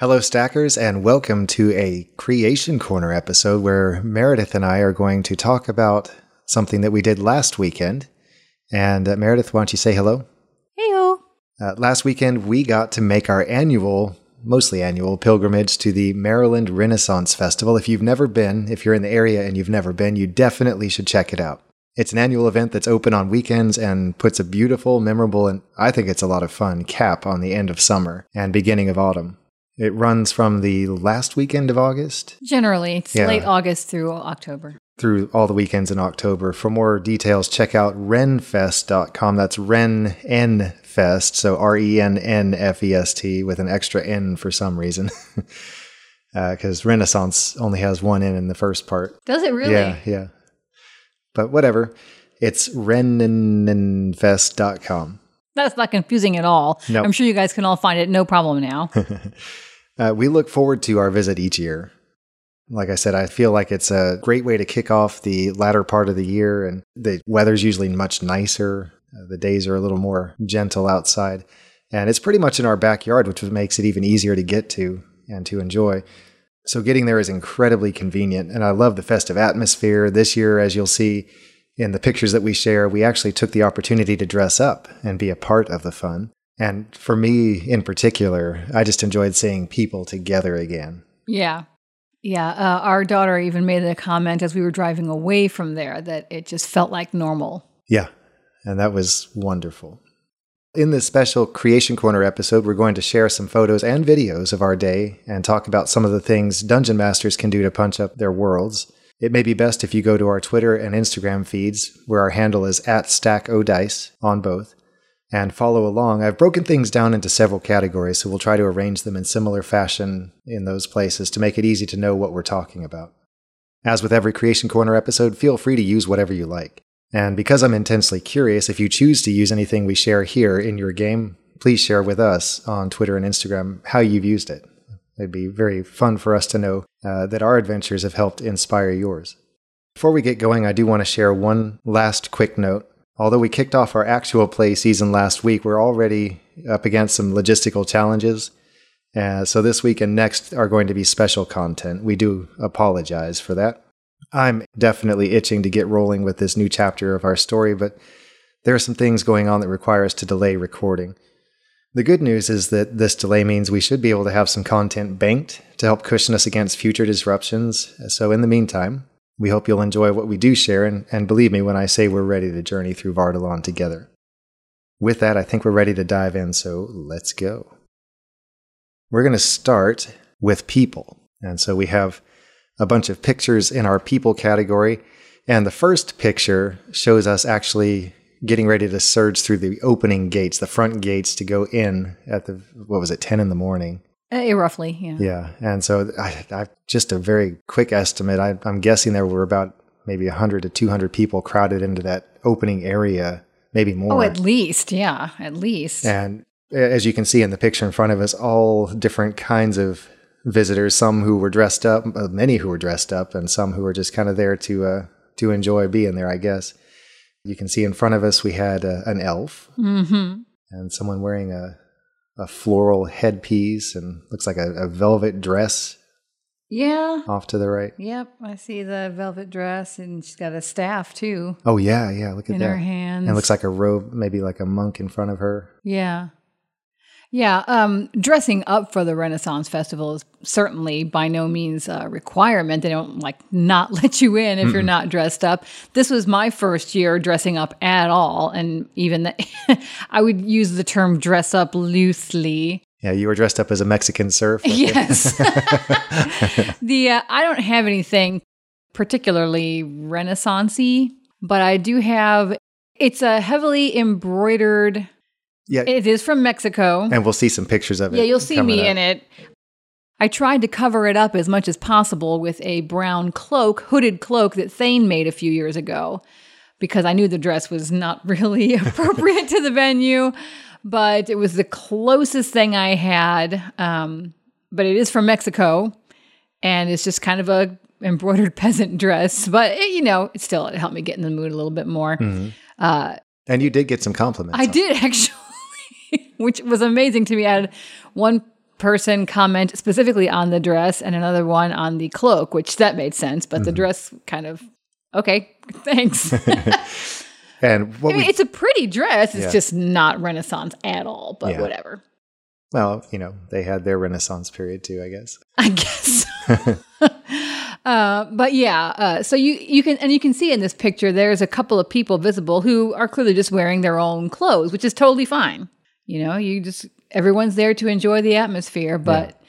Hello, Stackers, and welcome to a Creation Corner episode where Meredith and I are going to talk about something that we did last weekend. And uh, Meredith, why don't you say hello? Heyo. Uh, last weekend, we got to make our annual, mostly annual, pilgrimage to the Maryland Renaissance Festival. If you've never been, if you're in the area and you've never been, you definitely should check it out. It's an annual event that's open on weekends and puts a beautiful, memorable, and I think it's a lot of fun cap on the end of summer and beginning of autumn. It runs from the last weekend of August Generally, it's Yeah. late August through October. through all the weekends in October. For more details, check out renfest.com. That's Ren N Fest, so R E N N F E S T with an extra N for some reason. Uh, because Renaissance only has one N in the first part. Does it really? Yeah, yeah. But whatever. It's renfest.com. That's not confusing at all. Nope. I'm sure you guys can all find it no problem now. Uh, we look forward to our visit each year. Like I said, I feel like it's a great way to kick off the latter part of the year, and the weather's usually much nicer. Uh, the days are a little more gentle outside, and it's pretty much in our backyard, which makes it even easier to get to and to enjoy. So, getting there is incredibly convenient, and I love the festive atmosphere. This year, as you'll see in the pictures that we share, we actually took the opportunity to dress up and be a part of the fun. And for me in particular, I just enjoyed seeing people together again. yeah. Yeah. Uh, our daughter even made a comment as we were driving away from there that it just felt like normal. Yeah, and that was wonderful. In this special Creation Corner episode, we're going to share some photos and videos of our day and talk about some of the things dungeon masters can do to punch up their worlds. It may be best if you go to our Twitter and Instagram feeds, where our handle is at StackODice on both, and follow along. I've broken things down into several categories, so we'll try to arrange them in similar fashion in those places to make it easy to know what we're talking about. As with every Creation Corner episode, feel free to use whatever you like. And because I'm intensely curious, if you choose to use anything we share here in your game, please share with us on Twitter and Instagram how you've used it. It'd be very fun for us to know uh, that our adventures have helped inspire yours. Before we get going, I do want to share one last quick note. Although we kicked off our actual play season last week, we're already up against some logistical challenges. Uh, so this week and next are going to be special content. We do apologize for that. I'm definitely itching to get rolling with this new chapter of our story, but there are some things going on that require us to delay recording. The good news is that this delay means we should be able to have some content banked to help cushion us against future disruptions. So, in the meantime, we hope you'll enjoy what we do share, and, and believe me when I say we're ready to journey through Vardalon together. With that, I think we're ready to dive in, so let's go. We're going to start with people. And so we have a bunch of pictures in our people category. And the first picture shows us actually getting ready to surge through the opening gates, the front gates to go in at the, what was it, 10 in the morning. Uh, roughly, yeah. Yeah. And so I, I just a very quick estimate. I, I'm guessing there were about maybe 100 to 200 people crowded into that opening area, maybe more. Oh, at least, yeah, at least. And as you can see in the picture in front of us, all different kinds of visitors. Some who were dressed up, uh, many who were dressed up, and some who were just kind of there to uh, to enjoy being there. I guess you can see in front of us we had uh, an elf Mm-hmm. and someone wearing a a floral headpiece and looks like a, a velvet dress Yeah. off to the right. Yep. I see the velvet dress, and she's got a staff too Oh yeah, yeah. Look at in that. In her hands. And it looks like a robe, maybe like a monk in front of her. Yeah. Yeah, um, dressing up for the Renaissance Festival is certainly by no means a requirement. They don't like not let you in if you're not dressed up. This was my first year dressing up at all, and even that, I would use the term "dress up" loosely. Yeah, you were dressed up as a Mexican serf. Yes. the uh, I don't have anything particularly Renaissancey, but I do have. It's a heavily embroidered. Yeah, It is from Mexico. and we'll see some pictures of it. Yeah, you'll see me up. in it. I tried to cover it up as much as possible with a brown cloak, hooded cloak that Thane made a few years ago because I knew the dress was not really appropriate to the venue, but it was the closest thing I had. Um, but it is from Mexico and it's just kind of a embroidered peasant dress, but it, you know, it still it helped me get in the mood a little bit more. Mhm. Uh, And you did get some compliments. I did actually, which was amazing to me. I had one person comment specifically on the dress and another one on the cloak, which that made sense, but the dress kind of okay, thanks. And what I mean, we, it's a pretty dress. It's Yeah. just not Renaissance at all, but Yeah. whatever. well, you know, they had their Renaissance period too, I guess. I guess. uh, but yeah, uh, so you you can and you can see in this picture there's a couple of people visible who are clearly just wearing their own clothes, which is totally fine. You know, you just everyone's there to enjoy the atmosphere, but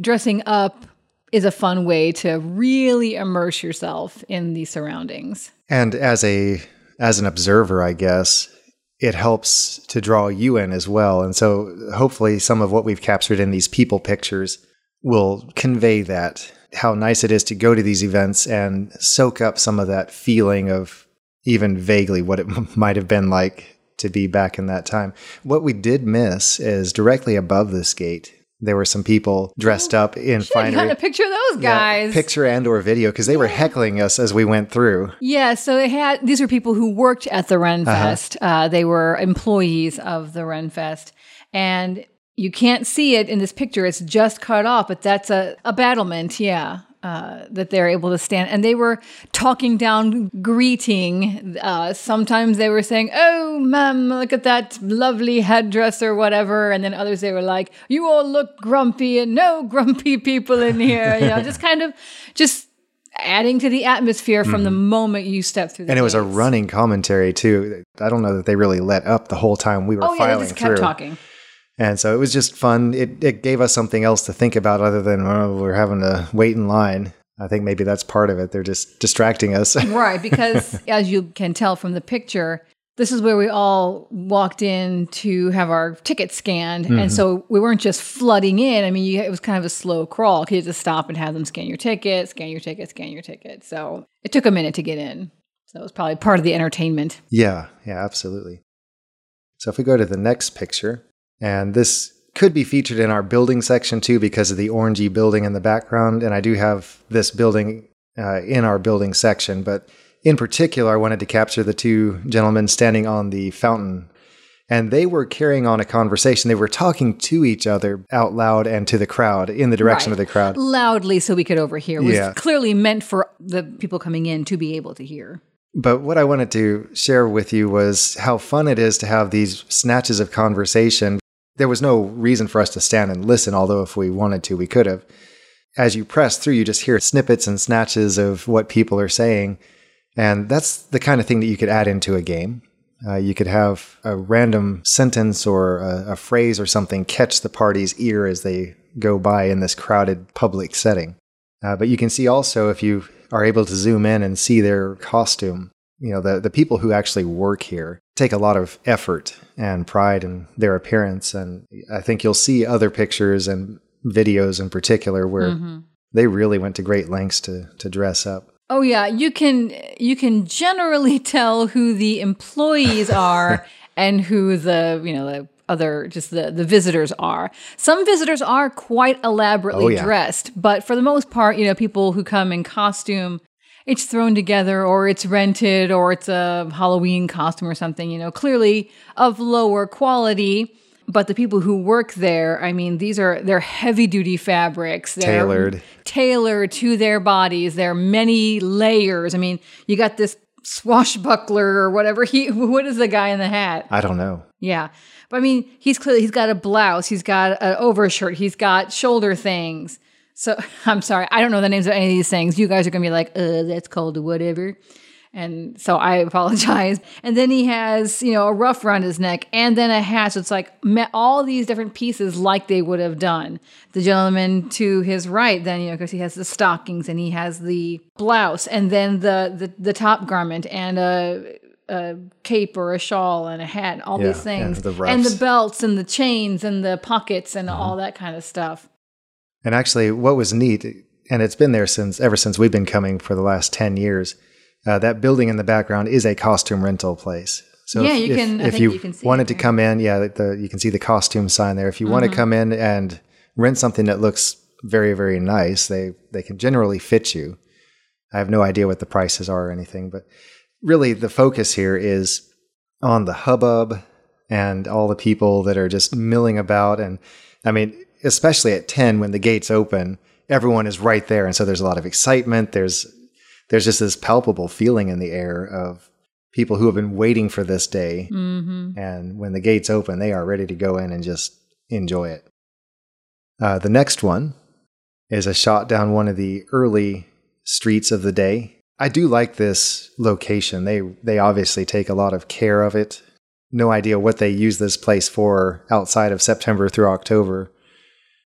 dressing up is a fun way to really immerse yourself in the surroundings. And as a as an observer, I guess it helps to draw you in as well. And so hopefully some of what we've captured in these people pictures will convey that how nice it is to go to these events and soak up some of that feeling of even vaguely what it might have been like to be back in that time. What we did miss is directly above this gate there were some people dressed up in Should have gotten finery. a picture of those Yeah, guys. picture and or video because they were heckling us as we went through. Yeah, so they had these were people who worked at the Uh-huh. Renfest. uh they were employees of the Renfest, and you can't see it in this picture. It's just cut off, but that's a, a battlement. Yeah. Uh, that they're able to stand, and they were talking down, greeting. Uh, sometimes they were saying, "Oh, ma'am, look at that lovely headdress or whatever," and then others they were like, "You all look grumpy, and no grumpy people in here." You know, just kind of, just adding to the atmosphere from the moment you step through. The Mm-hmm. And it was a running commentary too. I don't know that they really let up the whole time we were Oh yeah, filing they just kept through. talking. And so it was just fun. It, it gave us something else to think about other than oh, we're having to wait in line. I think maybe that's part of it. They're just distracting us. Right, because as you can tell from the picture, this is where we all walked in to have our ticket scanned. Mm-hmm. And so we weren't just flooding in. I mean, you, it was kind of a slow crawl. You had to stop and have them scan your ticket, scan your ticket, scan your ticket. So it took a minute to get in. So it was probably part of the entertainment. yeah, yeah, absolutely. So if we go to the next picture, and this could be featured in our building section too because of the orangey building in the background. And I do have this building uh, in our building section, but in particular, I wanted to capture the two gentlemen standing on the fountain. And they were carrying on a conversation. They were talking to each other out loud and to the crowd in the direction Right. of the crowd. Loudly so we could overhear. It was Yeah. clearly meant for the people coming in to be able to hear. But what I wanted to share with you was how fun it is to have these snatches of conversation. There was no reason for us to stand and listen, although if we wanted to, we could have. As you press through, you just hear snippets and snatches of what people are saying. And that's the kind of thing that you could add into a game. Uh, you could have a random sentence or a, a phrase or something catch the party's ear as they go by in this crowded public setting. Uh, but you can see also if you are able to zoom in and see their costume, you know, the, the people who actually work here take a lot of effort and pride in their appearance. And I think you'll see other pictures and videos in particular where mm-hmm. they really went to great lengths to, to dress up. Oh yeah, you can you can generally tell who the employees are and who the you know the other just the the visitors are. Some visitors are quite elaborately Oh, yeah. dressed, but for the most part, you know, people who come in costume, it's thrown together or it's rented or it's a Halloween costume or something. You know, clearly of lower quality. But the people who work there, I mean, these are they're heavy duty fabrics. They're Tailored. tailored to their bodies. There are many layers. I mean, you got this swashbuckler or whatever he what is the guy in the hat? I don't know. Yeah. But I mean, he's clearly he's got a blouse, he's got an overshirt, he's got shoulder things. So I'm sorry, I don't know the names of any of these things. You guys are gonna be like, uh, that's called whatever. And so I apologize. And then he has, you know, a ruff around his neck and then a hat. So it's like met all these different pieces like they would have done. The gentleman to his right, then, you know, because he has the stockings and he has the blouse and then the the, the top garment and a, a cape or a shawl and a hat and all Yeah, these yeah, things. the and the belts and the chains and the pockets and all that kind of stuff. And actually, what was neat, and it's been there since ever since we've been coming for the last 10 years, uh, that building in the background is a costume rental place. So Yeah, if, you if- can- if think you, you wanted to come in, yeah, the, you can see the costume sign there. If you Mm-hmm. want to come in and rent something that looks very, very nice, they, they can generally fit you. I have no idea what the prices are or anything, but really the focus here is on the hubbub and all the people that are just milling about. And I mean, especially at 10 when the gates open, everyone is right there. And so there's a lot of excitement. There's, there's just this palpable feeling in the air of people who have been waiting for this day. Mm-hmm. And when the gates open, they are ready to go in and just enjoy it. Uh, the next one is a shot down one of the early streets of the day. I do like this location. They they obviously take a lot of care of it. No idea what they use this place for outside of September through October.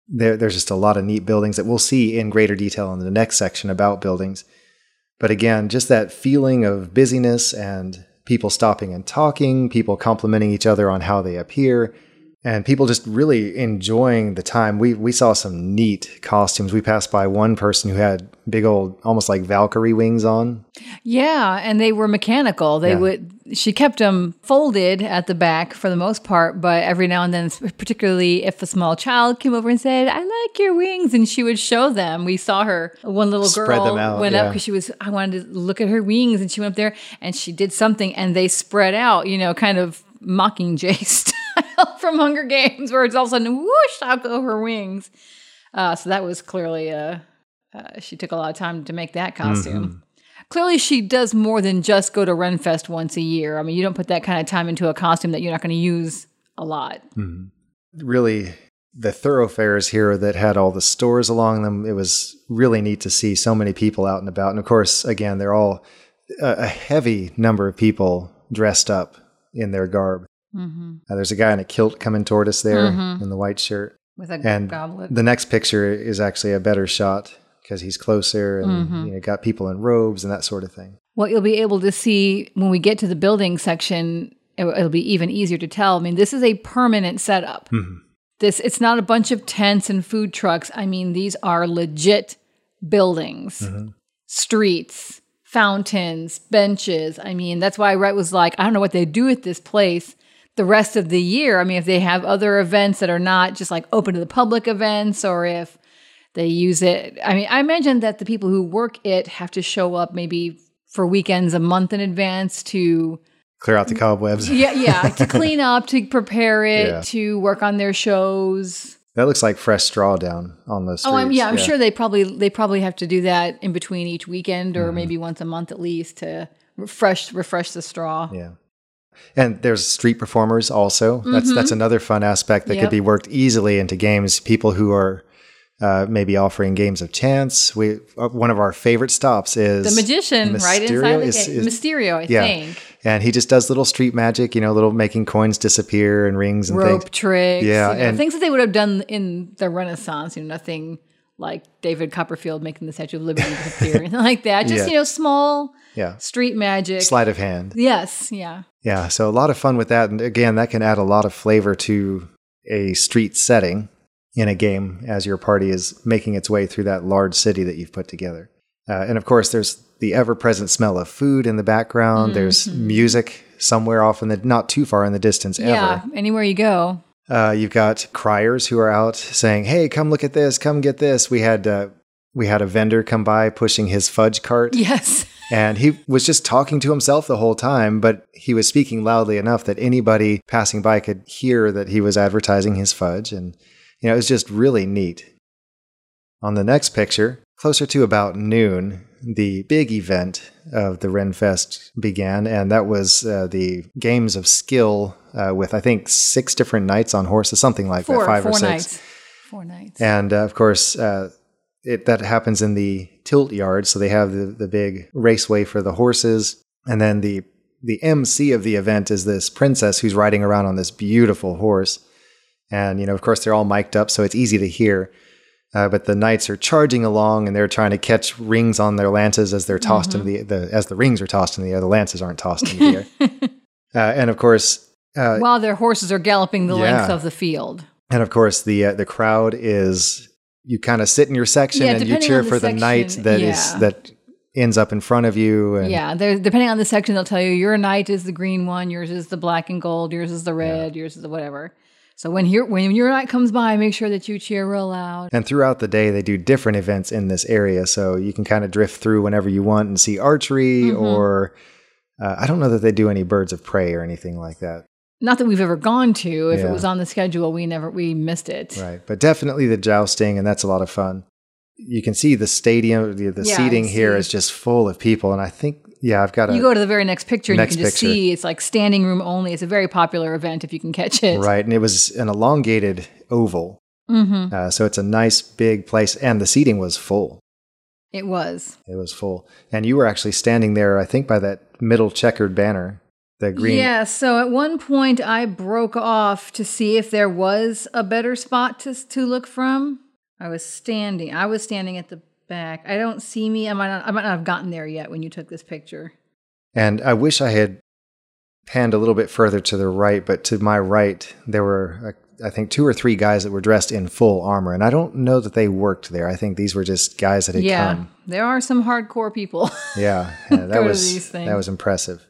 There, there's just a lot of neat buildings that we'll see in greater detail in the next section about buildings. But again, just that feeling of busyness and people stopping and talking, people complimenting each other on how they appear, and people just really enjoying the time. We we saw some neat costumes. We passed by one person who had big old, almost like Valkyrie wings on. Yeah, and they were mechanical. They Yeah. would. She kept them folded at the back for the most part, but every now and then, particularly if a small child came over and said, "I like your wings," and she would show them. We saw her. One little girl Spread them out, went up because she was. I wanted to look at her wings, and she went up there and she did something, and they spread out. You know, kind of Mockingjay style from Hunger Games, where it's all of a sudden whoosh out go her wings. Uh, so that was clearly uh, uh, she took a lot of time to make that costume. Mm-hmm. Clearly, she does more than just go to Renfest once a year. I mean, you don't put that kind of time into a costume that you're not going to use a lot. really the thoroughfares here that had all the stores along them. It was really neat to see so many people out and about. And of course, again, they're all a, a heavy number of people dressed up in their garb. Mm-hmm. Uh, there's a guy in a kilt coming toward us there in the white shirt. With a And goblet. the next picture is actually a better shot because he's closer and Mm-hmm. you know, got people in robes and that sort of thing. what you'll be able to see when we get to the building section, it- it'll be even easier to tell. I mean, this is a permanent setup. This it's not a bunch of tents and food trucks. I mean, these are legit buildings, streets, fountains, benches. I mean, that's why Rhett was like, I don't know what they do at this place the rest of the year. I mean, if they have other events that are not just like open to the public events or if they use it. I mean, I imagine that the people who work it have to show up maybe for weekends a month in advance to Clear out the cobwebs. yeah, yeah, to clean up, to prepare it, Yeah. to work on their shows. That looks like fresh straw down on those streets. Oh, I'm, yeah, I'm sure they probably they probably have to do that in between each weekend or mm-hmm. maybe once a month at least to refresh refresh the straw. Yeah. And there's street performers also. That's that's another fun aspect that Mm-hmm. Yep. could be worked easily into games. People who are uh, maybe offering games of chance. We uh, one of our favorite stops is The magician right Mysterio inside the is- game. is- Mysterio, I yeah. think. and he just does little street magic. You know, little making coins disappear and rings and Rope things. tricks. Yeah, you know, and- things that they would have done in the Renaissance, you know, nothing like David Copperfield making the Statue of Liberty disappear, anything like that. Just, Yeah. you know, small Yeah, street magic. sleight of hand. Yes, yeah. Yeah, so a lot of fun with that. And again, that can add a lot of flavor to a street setting in a game as your party is making its way through that large city that you've put together. Uh, and of course, there's the ever present smell of food in the background. There's music somewhere off in the not too far in the distance Yeah, anywhere you go. Uh, you've got criers who are out saying, "Hey, come look at this! Come get this!" We had uh, we had a vendor come by pushing his fudge cart. Yes. And he was just talking to himself the whole time, but he was speaking loudly enough that anybody passing by could hear that he was advertising his fudge. And, you know, it was just really neat. On the next picture, closer to about noon, the big event of the Renfest began, and that was uh, the games of skill uh, with, I think, six different knights on horses, something like Four, that, five four or six. knights. Four knights. And uh, of course, uh, it, that happens in the tilt yard. So they have the, the big raceway for the horses. And then the, the MC of the event is this princess who's riding around on this beautiful horse. And, you know, of course, they're all mic'd up, so it's easy to hear. Uh, but the knights are charging along and they're trying to catch rings on their lances as they're tossed into the, the, as the rings are tossed in the air. The lances aren't tossed in the air. uh, and of course, uh, While their horses are galloping the length of the field. And of course, the uh, the crowd is you kind of sit in your section Yeah, and you cheer the for the knight section, that is yeah. that ends up in front of you. And Yeah, depending on the section, they'll tell you your knight is the green one, yours is the black and gold, yours is the red, yours is the whatever. So when your when your knight comes by, make sure that you cheer real loud. And throughout the day, they do different events in this area, so you can kind of drift through whenever you want and see archery, Mm-hmm. or uh, I don't know that they do any birds of prey or anything like that. Not that we've ever gone to. If Yeah. it was on the schedule, we never we missed it. Right. But definitely the jousting, and that's a lot of fun. You can see the stadium, the, the Yeah, seating here is just full of people. And I think, yeah, I've got a. You go to the very next picture and you can just picture. see it's like standing room only. It's a very popular event if you can catch it. right. And it was an elongated oval. Mm-hmm. Uh, so it's a nice big place. And the seating was full. It was. It was full. And you were actually standing there, I think, by that middle checkered banner, the green. Yeah. So at one point, I broke off to see if there was a better spot to to look from. I was standing. I was standing at the back. I don't see me. I might not. I might not have gotten there yet when you took this picture. And I wish I had panned a little bit further to the right, but to my right, there were, uh, I think, two or three guys that were dressed in full armor. And I don't know that they worked there. I think these were just guys that had yeah, come. there are some hardcore people. Yeah, yeah, that was that was impressive.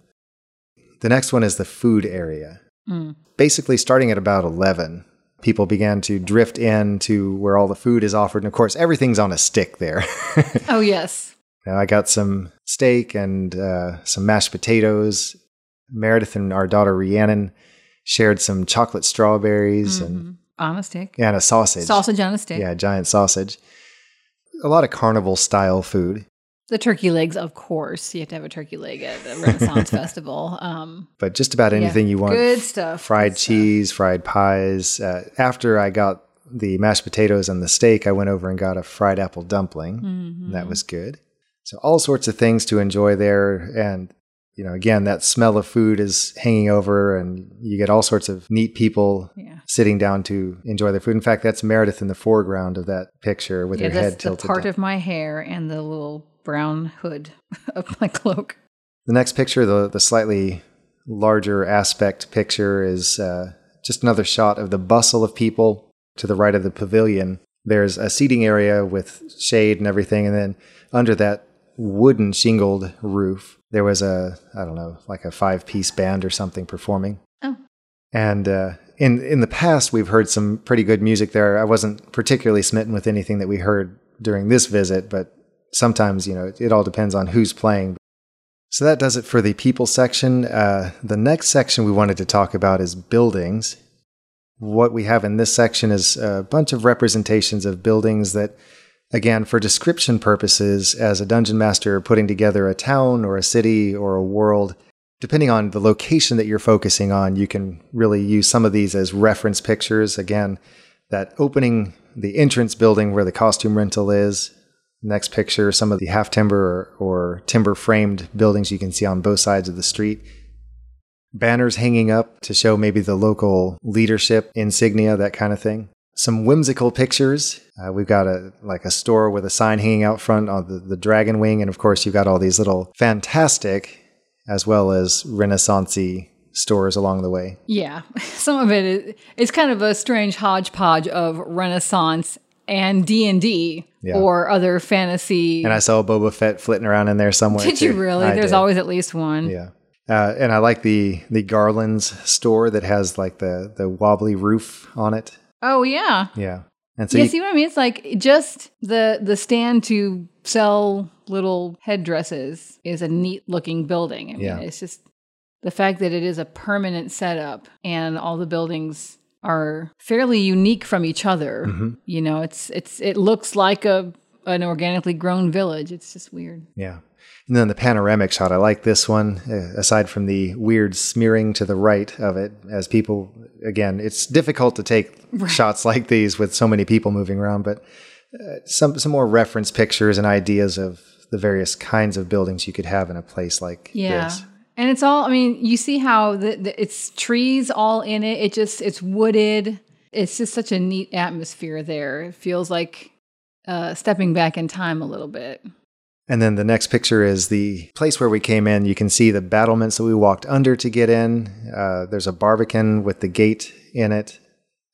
The next one is the food area. Mm. Basically, starting at about eleven, people began to drift in to where all the food is offered, and of course, everything's on a stick there. Oh yes. Now, I got some steak and uh, some mashed potatoes. Meredith and our daughter Rhiannon shared some chocolate strawberries and, Mhm. On a stick. and a sausage. Sausage on a stick. Yeah, giant sausage. A lot of carnival style food, The turkey legs, of course. You have to have a turkey leg at a Renaissance festival. Um, but just about anything yeah, you want. Good stuff. fried good stuff. cheese, fried pies. Uh, after I got the mashed potatoes and the steak, I went over and got a fried apple dumpling. Mhm. and that was good. So all sorts of things to enjoy there, and you know, again, that smell of food is hanging over, and you get all sorts of neat people Yeah. sitting down to enjoy their food. In fact, that's Meredith in the foreground of that picture with Yeah, her head the tilted. part down. of my hair and the little brown hood of my cloak. the next picture, the the slightly larger aspect picture, is uh, just another shot of the bustle of people to the right of the pavilion. There's a seating area with shade and everything, and then under that wooden shingled roof, there was a I don't know, like a five piece band or something performing. Oh. And uh, in in the past, we've heard some pretty good music there. I wasn't particularly smitten with anything that we heard during this visit, but sometimes you know it, it all depends on who's playing. So that does it for the people section. Uh, the next section we wanted to talk about is buildings. What we have in this section is a bunch of representations of buildings that, again, for description purposes, as a dungeon master putting together a town or a city or a world, depending on the location that you're focusing on, you can really use some of these as reference pictures. Again, that opening, the entrance building where the costume rental is. Next picture, some of the half timber or, timber framed buildings you can see on both sides of the street. Banners hanging up to show maybe the local leadership insignia, that kind of thing. Some whimsical pictures. Uh, we've got a like a store with a sign hanging out front on the, the dragon wing, and of course you've got all these little fantastic as well as renaissancey stores along the way. Yeah, some of it is it's kind of a strange hodgepodge of Renaissance and D and D or other fantasy. And I saw Boba Fett flitting around in there somewhere. Did you really? I There's did. always at least one. Yeah. Uh, and I like the the Garland's store that has like the the wobbly roof on it. Oh yeah. Yeah. And so yeah, you- see what I mean? It's like just the the stand to sell little headdresses is a neat looking building. I mean, Yeah. it's just the fact that it is a permanent setup and all the buildings are fairly unique from each other. Mhm. You know, it's it's it looks like a an organically grown village. It's just weird. yeah. And then the panoramic shot, I like this one. Uh, aside from the weird smearing to the right of it, as people again, it's difficult to take shots like these with so many people moving around. But uh, some some more reference pictures and ideas of the various kinds of buildings you could have in a place like Yeah. this. And it's all, I mean, you see how the, the, it's trees all in it. It just, it's wooded. It's just such a neat atmosphere there. It feels like uh, stepping back in time a little bit. And then the next picture is the place where we came in. You can see the battlements that we walked under to get in. Uh, there's a barbican with the gate in it.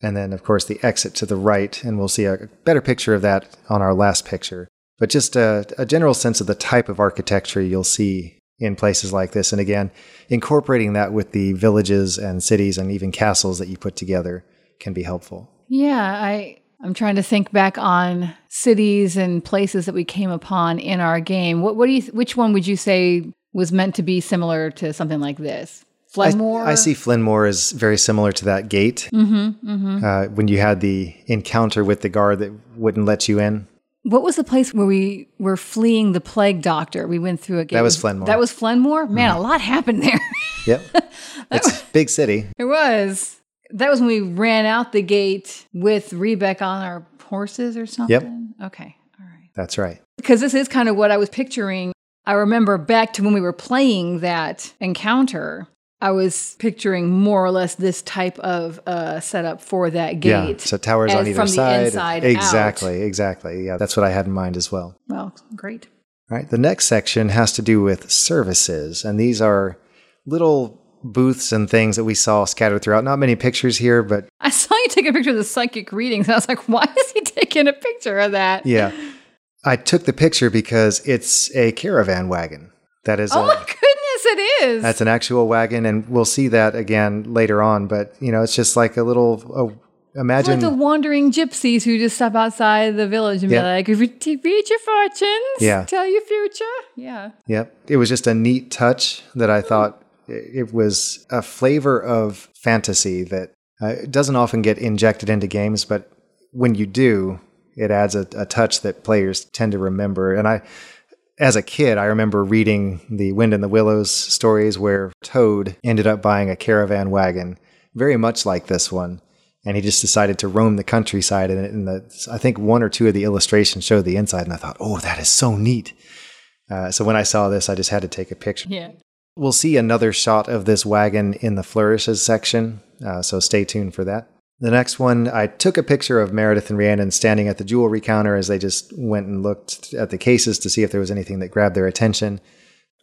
And then, of course, the exit to the right. And we'll see a better picture of that on our last picture. But just a, a general sense of the type of architecture you'll see in places like this. And again, incorporating that with the villages and cities and even castles that you put together can be helpful. Yeah, I I'm trying to think back on cities and places that we came upon in our game. What what do you which one would you say was meant to be similar to something like this? I, Flenmore. I see Flenmore as very similar to that gate Mm-hmm, uh, when you had the encounter with the guard that wouldn't let you in. What was the place where we were fleeing the plague doctor? We went through a gate. That was Flenmore. That was Flenmore? Man, a mm-hmm. lot happened there. Yep, it's a big city. it was. That was when we ran out the gate with Rebek on our horses or something? Yep. Okay. All right. That's right. Because this is kind of what I was picturing. I remember back to when we were playing that encounter. I was picturing more or less this type of uh, setup for that gate. Yeah, so towers on either from the side. inside out. exactly, exactly. Yeah, that's what I had in mind as well. Well, great. All right, the next section has to do with services, and these are little booths and things that we saw scattered throughout. Not many pictures here, but I saw you take a picture of the psychic readings. And I was like, why is he taking a picture of that? yeah. I took the picture because it's a caravan wagon. That is Oh a, my goodness, it is. that's an actual wagon, and we'll see that again later on. But you know, it's just like a little. It's imagine like the wandering gypsies who just stop outside the village and Yeah. be like, read your fortunes, Yeah. tell your future. Yeah. Yep. It was just a neat touch that I thought it was a flavor of fantasy that uh, doesn't often get injected into games, but when you do, it adds a, a touch that players tend to remember. And I, as a kid, I remember reading the Wind in the Willows stories where Toad ended up buying a caravan wagon, very much like this one. And he just decided to roam the countryside. And, and the, I think one or two of the illustrations show the inside. And I thought, oh, that is so neat. Uh, so when I saw this, I just had to take a picture. Yeah. We'll see another shot of this wagon in the flourishes section, uh, so stay tuned for that. The next one, I took a picture of Meredith and Rhiannon standing at the jewelry counter as they just went and looked at the cases to see if there was anything that grabbed their attention.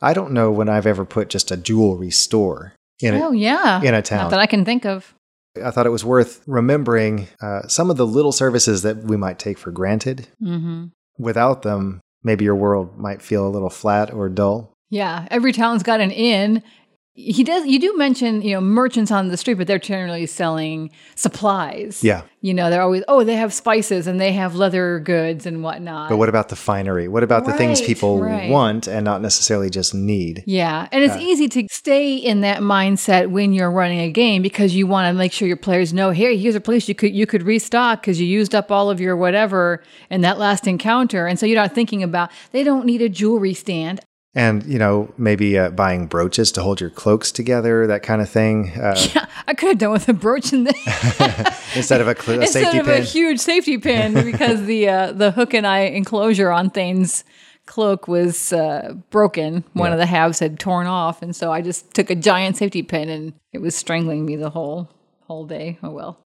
I don't know when I've ever put just a jewelry store in oh, it. yeah. in a town. Not that I can think of. I thought it was worth remembering uh, some of the little services that we might take for granted. hmm Without them, maybe your world might feel a little flat or dull. Yeah. Every town's got an inn. He does. You do mention, you know, merchants on the street, but they're generally selling supplies. Yeah. You know, they're always, oh, they have spices and they have leather goods and whatnot. But what about the finery? What about the things people right. want and not necessarily just need? Yeah, and it's easy to stay in that mindset when you're running a game because you want to make sure your players know, hey, here's a place you could you could restock because you used up all of your whatever in that last encounter, and so you're not thinking about they don't need a jewelry stand. And, you know, maybe uh, buying brooches to hold your cloaks together, that kind of thing, uh, I could have done with a brooch in there instead of a, cl- a instead safety of pin. a huge safety pin because the uh, the hook and eye enclosure on Thane's cloak was uh, broken. One Yeah. of the halves had torn off, and so I just took a giant safety pin, and it was strangling me the whole whole day. Oh well.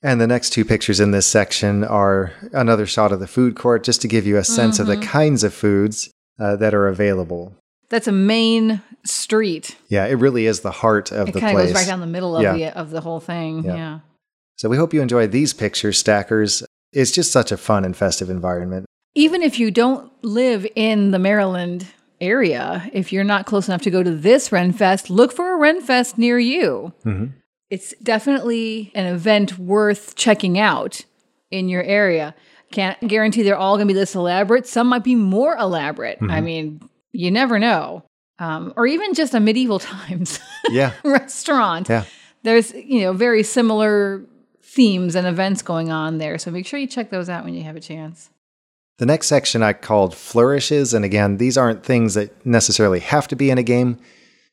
and the next two pictures in this section are another shot of the food court, just to give you a sense of the Mm-hmm. kinds of foods uh, that are available. That's a main street. Yeah, it really is the heart of It the kind of goes right down the middle of Yeah. the of the whole thing. Yeah. Yeah. So we hope you enjoy these pictures, stackers. It's just such a fun and festive environment. Even if you don't live in the Maryland area, if you're not close enough to go to this Renfest, look for a Renfest near you. Mhm. It's definitely an event worth checking out in your area. Can't guarantee they're all going to be this elaborate. Some might be more elaborate. I mean, you never know. Um, or even just a medieval times Yeah, restaurant. yeah. There's, you know, very similar themes and events going on there. So make sure you check those out when you have a chance. The next section I called flourishes. And again, these aren't things that necessarily have to be in a game,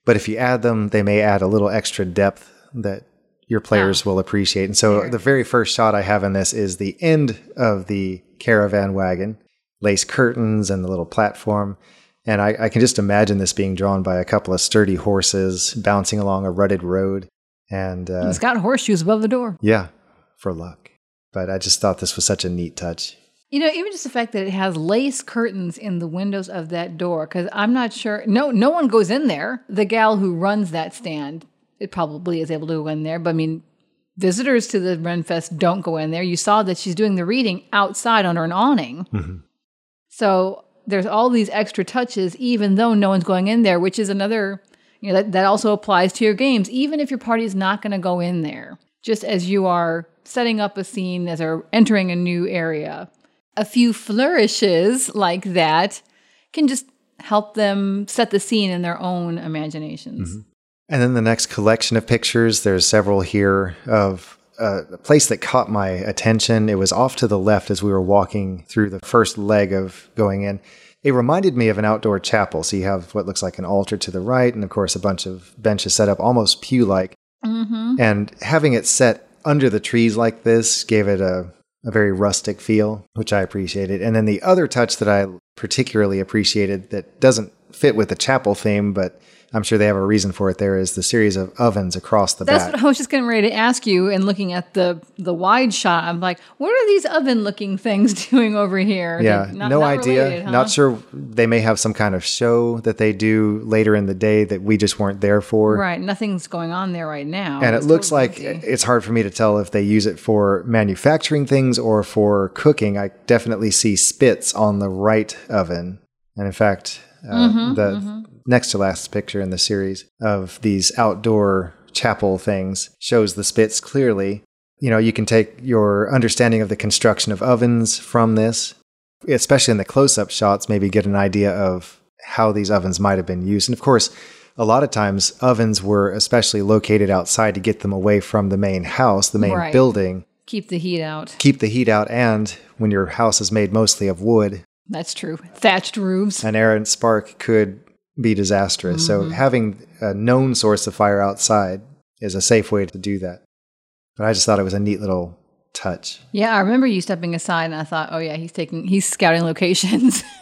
but if you add them, they may add a little extra depth that your players will appreciate. And so Sure. the very first shot I have in this is the end of the caravan wagon, lace curtains and the little platform. And I, I can just imagine this being drawn by a couple of sturdy horses bouncing along a rutted road. And uh, It's got horseshoes above the door. yeah, for luck. But I just thought this was such a neat touch. You know, even just the fact that it has lace curtains in the windows of that door, because I'm not sure. No, no one goes in there. The gal who runs that stand, it probably is able to go in there. But I mean, visitors to the Renfest don't go in there. You saw that she's doing the reading outside under an awning. Mm-hmm. So there's all these extra touches, even though no one's going in there, which is another, you know, that, that also applies to your games. Even if your party is not going to go in there, just as you are setting up a scene as they're entering a new area, a few flourishes like that can just help them set the scene in their own imaginations. Mm-hmm. And then the next collection of pictures, there's several here of uh, a place that caught my attention. It was off to the left as we were walking through the first leg of going in. It reminded me of an outdoor chapel. So you have what looks like an altar to the right, and of course, a bunch of benches set up almost pew like. Mm-hmm. And having it set under the trees like this gave it a, a very rustic feel, which I appreciated. And then the other touch that I particularly appreciated that doesn't fit with the chapel theme, but I'm sure they have a reason for it. There is the series of ovens across the That's back. what I was just getting ready to ask you. And looking at the the wide shot, I'm like, what are these oven looking things doing over here? yeah, not- no not idea. related, huh? Not sure. They may have some kind of show that they do later in the day that we just weren't there for. Right, nothing's going on there right now. And it looks like empty. it's hard for me to tell if they use it for manufacturing things or for cooking. I definitely see spits on the right oven. And in fact, uh, Mm-hmm, the next to last picture in the series of these outdoor chapel things shows the spits clearly. You know, you can take your understanding of the construction of ovens from this, especially in the close up shots, maybe get an idea of how these ovens might have been used. And of course, a lot of times ovens were especially located outside to get them away from the main house, the main Right. building, keep the heat out. keep the heat out. And when your house is made mostly of wood, That's true. Thatched roofs. an errant spark could be disastrous. So having a known source of fire outside is a safe way to do that. But I just thought it was a neat little touch. Yeah, I remember you stepping aside, and I thought, oh yeah, he's taking, he's scouting locations.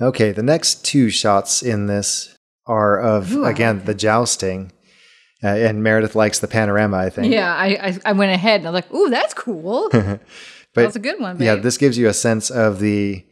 Okay, the next two shots in this are of Ooh, again the jousting, uh, and Meredith likes the panorama. I think. yeah, I, I I went ahead and I was like, ooh, that's cool. but That's a good one. Babe. yeah, this gives you a sense of the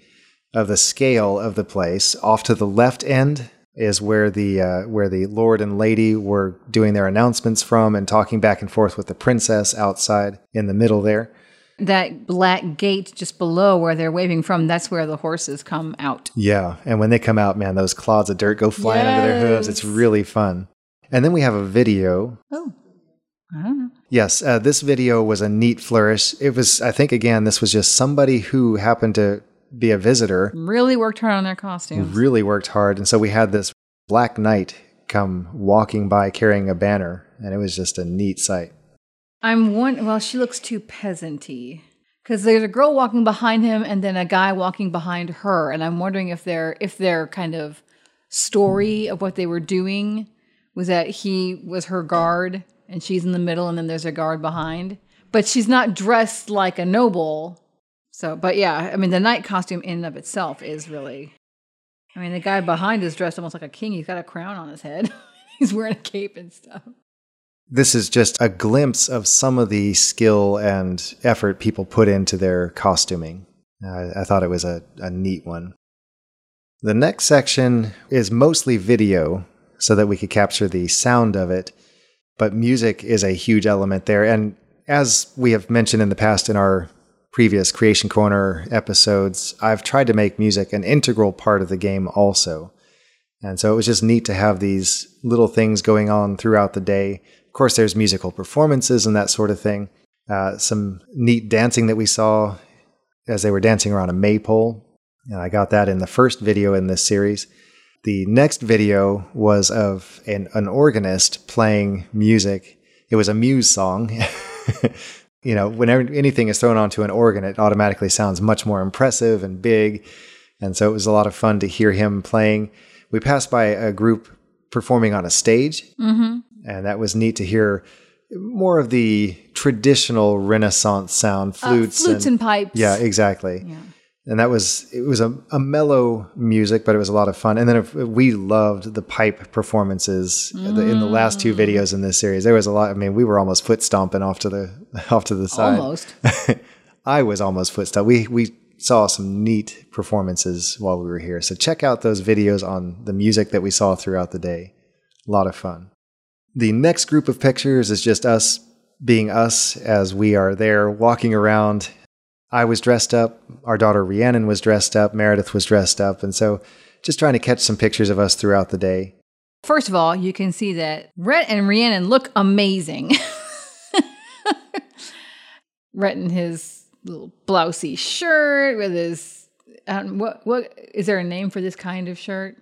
of the scale of the place. Off to the left end is where the uh, where the lord and lady were doing their announcements from and talking back and forth with the princess outside in the middle there. that black gate just below where they're waving from, that's where the horses come out. Yeah, and when they come out, man, those clods of dirt go flying under their hooves. It's really fun. And then we have a video Oh, I don't know. Yes, uh, this video was a neat flourish. It was, I think, again, this was just somebody who happened to be a visitor, Really worked hard on their costumes. really worked hard. And so we had this black knight come walking by carrying a banner, and it was just a neat sight. I'm one. Well, she looks too peasanty because there's a girl walking behind him and then a guy walking behind her, and I'm wondering if their if their kind of story of what they were doing was that he was her guard and she's in the middle, and then there's a guard behind, but she's not dressed like a noble. So, but yeah, I mean, the knight costume in and of itself is really. I mean, the guy behind is dressed almost like a king. He's got a crown on his head. He's wearing a cape and stuff. This is just a glimpse of some of the skill and effort people put into their costuming. I thought it was a, a neat one. The next section is mostly video so that we could capture the sound of it, but music is a huge element there. And as we have mentioned in the past in our previous Creation Corner episodes, I've tried to make music an integral part of the game also. And so it was just neat to have these little things going on throughout the day. Of course, there's musical performances and that sort of thing. Uh, some neat dancing that we saw as they were dancing around a maypole. And I got that in the first video in this series. The next video was of an, an organist playing music. It was a Muse song. you know, whenever anything is thrown onto an organ, it automatically sounds much more impressive and big. And so it was a lot of fun to hear him playing. We passed by a group performing on a stage, Mm-hmm. and that was neat to hear more of the traditional Renaissance sound, flutes, Uh, flutes and, pipes. yeah, exactly. Yeah. And that was it was a, a mellow music, but it was a lot of fun. And then we loved the pipe performances in the- in the last two mm. videos in this series. There was a lot. I mean, we were almost foot stomping off to the off to the side. Almost. I was almost foot stomping. We we saw some neat performances while we were here. So check out those videos on the music that we saw throughout the day. A lot of fun. The next group of pictures is just us being us as we are there walking around. I was dressed up. Our daughter Rhiannon was dressed up. Meredith was dressed up. And so just trying to catch some pictures of us throughout the day. First of all, you can see that Rhett and Rhiannon look amazing. Rhett in his little blousey shirt with his um, what what is there a name for this kind of shirt?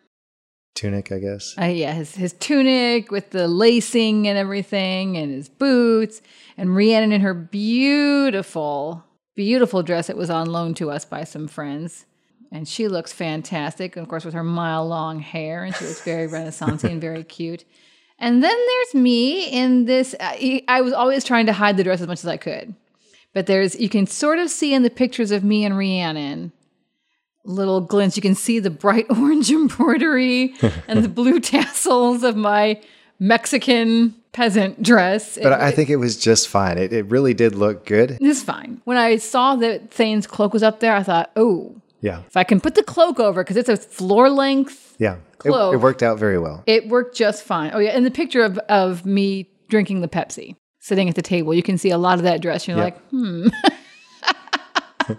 tunic, I guess. Uh, yeah, his his tunic with the lacing and everything, and his boots, and Rhiannon in her beautiful, beautiful dress that was on loan to us by some friends. And she looks fantastic, of course, with her mile long hair, and she looks very Renaissance and very cute. And then there's me in this. Uh, I, I was always trying to hide the dress as much as I could, but there's you can sort of see in the pictures of me and Rhiannon little glints. You can see the bright orange embroidery and the blue tassels of my Mexican peasant dress. But I think it was just fine. It, it really did look good. It's fine. When I saw that Thane's cloak was up there, I thought, oh, Yeah. if I can put the cloak over, because it's a floor length, Yeah. It, Cloak. it worked out very well. it worked just fine. Oh, yeah. And the picture of, of me drinking the Pepsi, sitting at the table, you can see a lot of that dress. You're Yeah. like, hmm. but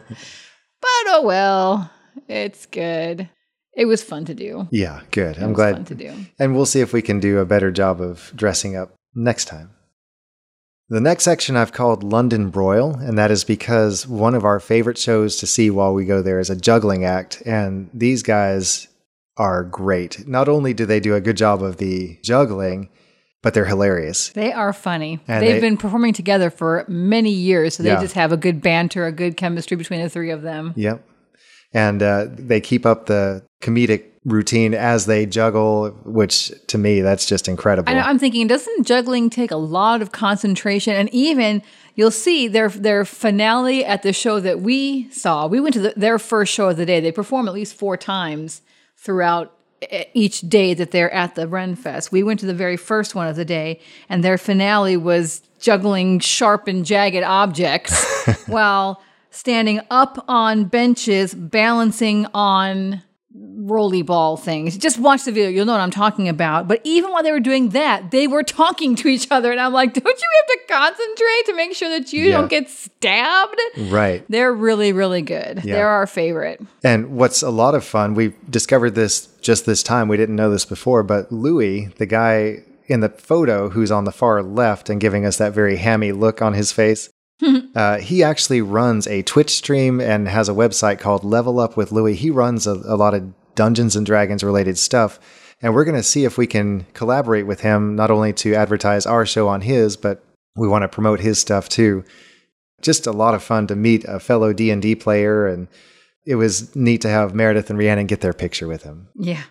oh well, it's good. It was fun to do. Yeah, good. It I'm was glad. fun to do. And we'll see if we can do a better job of dressing up next time. The next section I've called London Broil, and that is because one of our favorite shows to see while we go there is a juggling act, and these guys are great. Not only do they do a good job of the juggling, but they're hilarious. They are funny. And They've they- been performing together for many years, so they Yeah. just have a good banter, a good chemistry between the three of them. Yep. And uh, they keep up the comedic routine as they juggle, which to me, that's just incredible. I I'm thinking, doesn't juggling take a lot of concentration? And even you'll see their their finale at the show that we saw. We went to the, their first show of the day. They perform at least four times throughout each day that they're at the Ren Fest. We went to the very first one of the day, and their finale was juggling sharp and jagged objects while standing up on benches, balancing on rolly ball things. Just watch the video, you'll know what I'm talking about. But even while they were doing that, they were talking to each other. And I'm like, don't you have to concentrate to make sure that you Yeah. don't get stabbed? right. They're really, really good. Yeah. They're our favorite. And what's a lot of fun, we discovered this just this time. We didn't know this before, but Louis, the guy in the photo who's on the far left and giving us that very hammy look on his face, uh, he actually runs a Twitch stream and has a website called Level Up with Louis. He runs a, a lot of Dungeons and Dragons related stuff. And we're going to see if we can collaborate with him, not only to advertise our show on his, but we want to promote his stuff too. Just a lot of fun to meet a fellow D&D player and it was neat to have Meredith and Rhiannon get their picture with him. Yeah.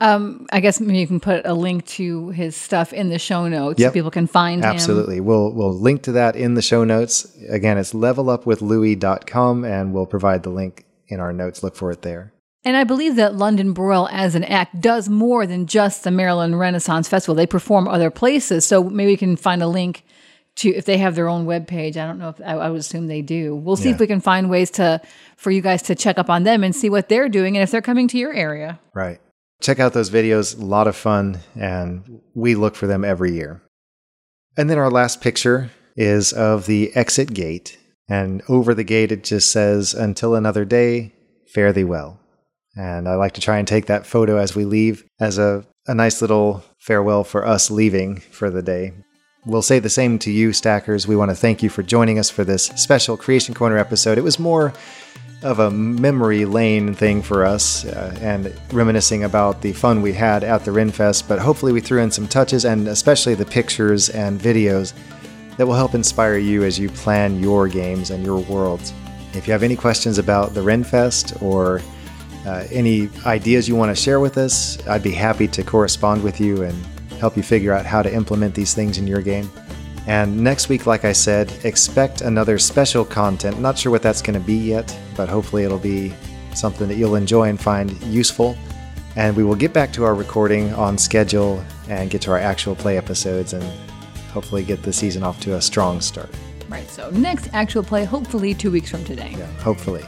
Um, I guess maybe you can put a link to his stuff in the show notes Yep. so people can find him. Absolutely. We'll we'll link to that in the show notes. Again, it's levelupwithlouis.com and we'll provide the link in our notes. Look for it there. And I believe that London Broil as an act does more than just the Maryland Renaissance Festival. They perform other places. So maybe we can find a link to if they have their own webpage. I don't know if I, I would assume they do. We'll see if we can find ways to for you guys to check up on them and see what they're doing and if they're coming to your area. Right. Check out those videos. A lot of fun and we look for them every year. And then our last picture is of the exit gate. And over the gate, it just says, Until another day, fare thee well. And I like to try and take that photo as we leave as a, a nice little farewell for us leaving for the day. We'll say the same to you, Stackers. We want to thank you for joining us for this special Creation Corner episode. It was more of a memory lane thing for us uh, and reminiscing about the fun we had at the Renfest, but hopefully we threw in some touches and especially the pictures and videos that will help inspire you as you plan your games and your worlds. If you have any questions about the Renfest or uh, any ideas you want to share with us, I'd be happy to correspond with you and help you figure out how to implement these things in your game. And next week, like I said, expect another special content. Not sure what that's going to be yet, but hopefully it'll be something that you'll enjoy and find useful. And we will get back to our recording on schedule and get to our actual play episodes and hopefully get the season off to a strong start. Right. So next actual play, hopefully two weeks from today. Yeah, hopefully.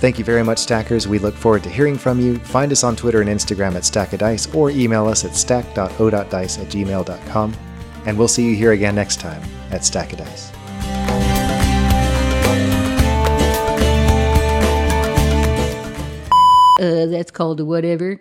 Thank you very much, Stackers. We look forward to hearing from you. Find us on Twitter and Instagram at Stack of Dice or email us at stack.o.dice at gmail.com. And we'll see you here again next time at Stack of Dice. Uh, that's called a whatever.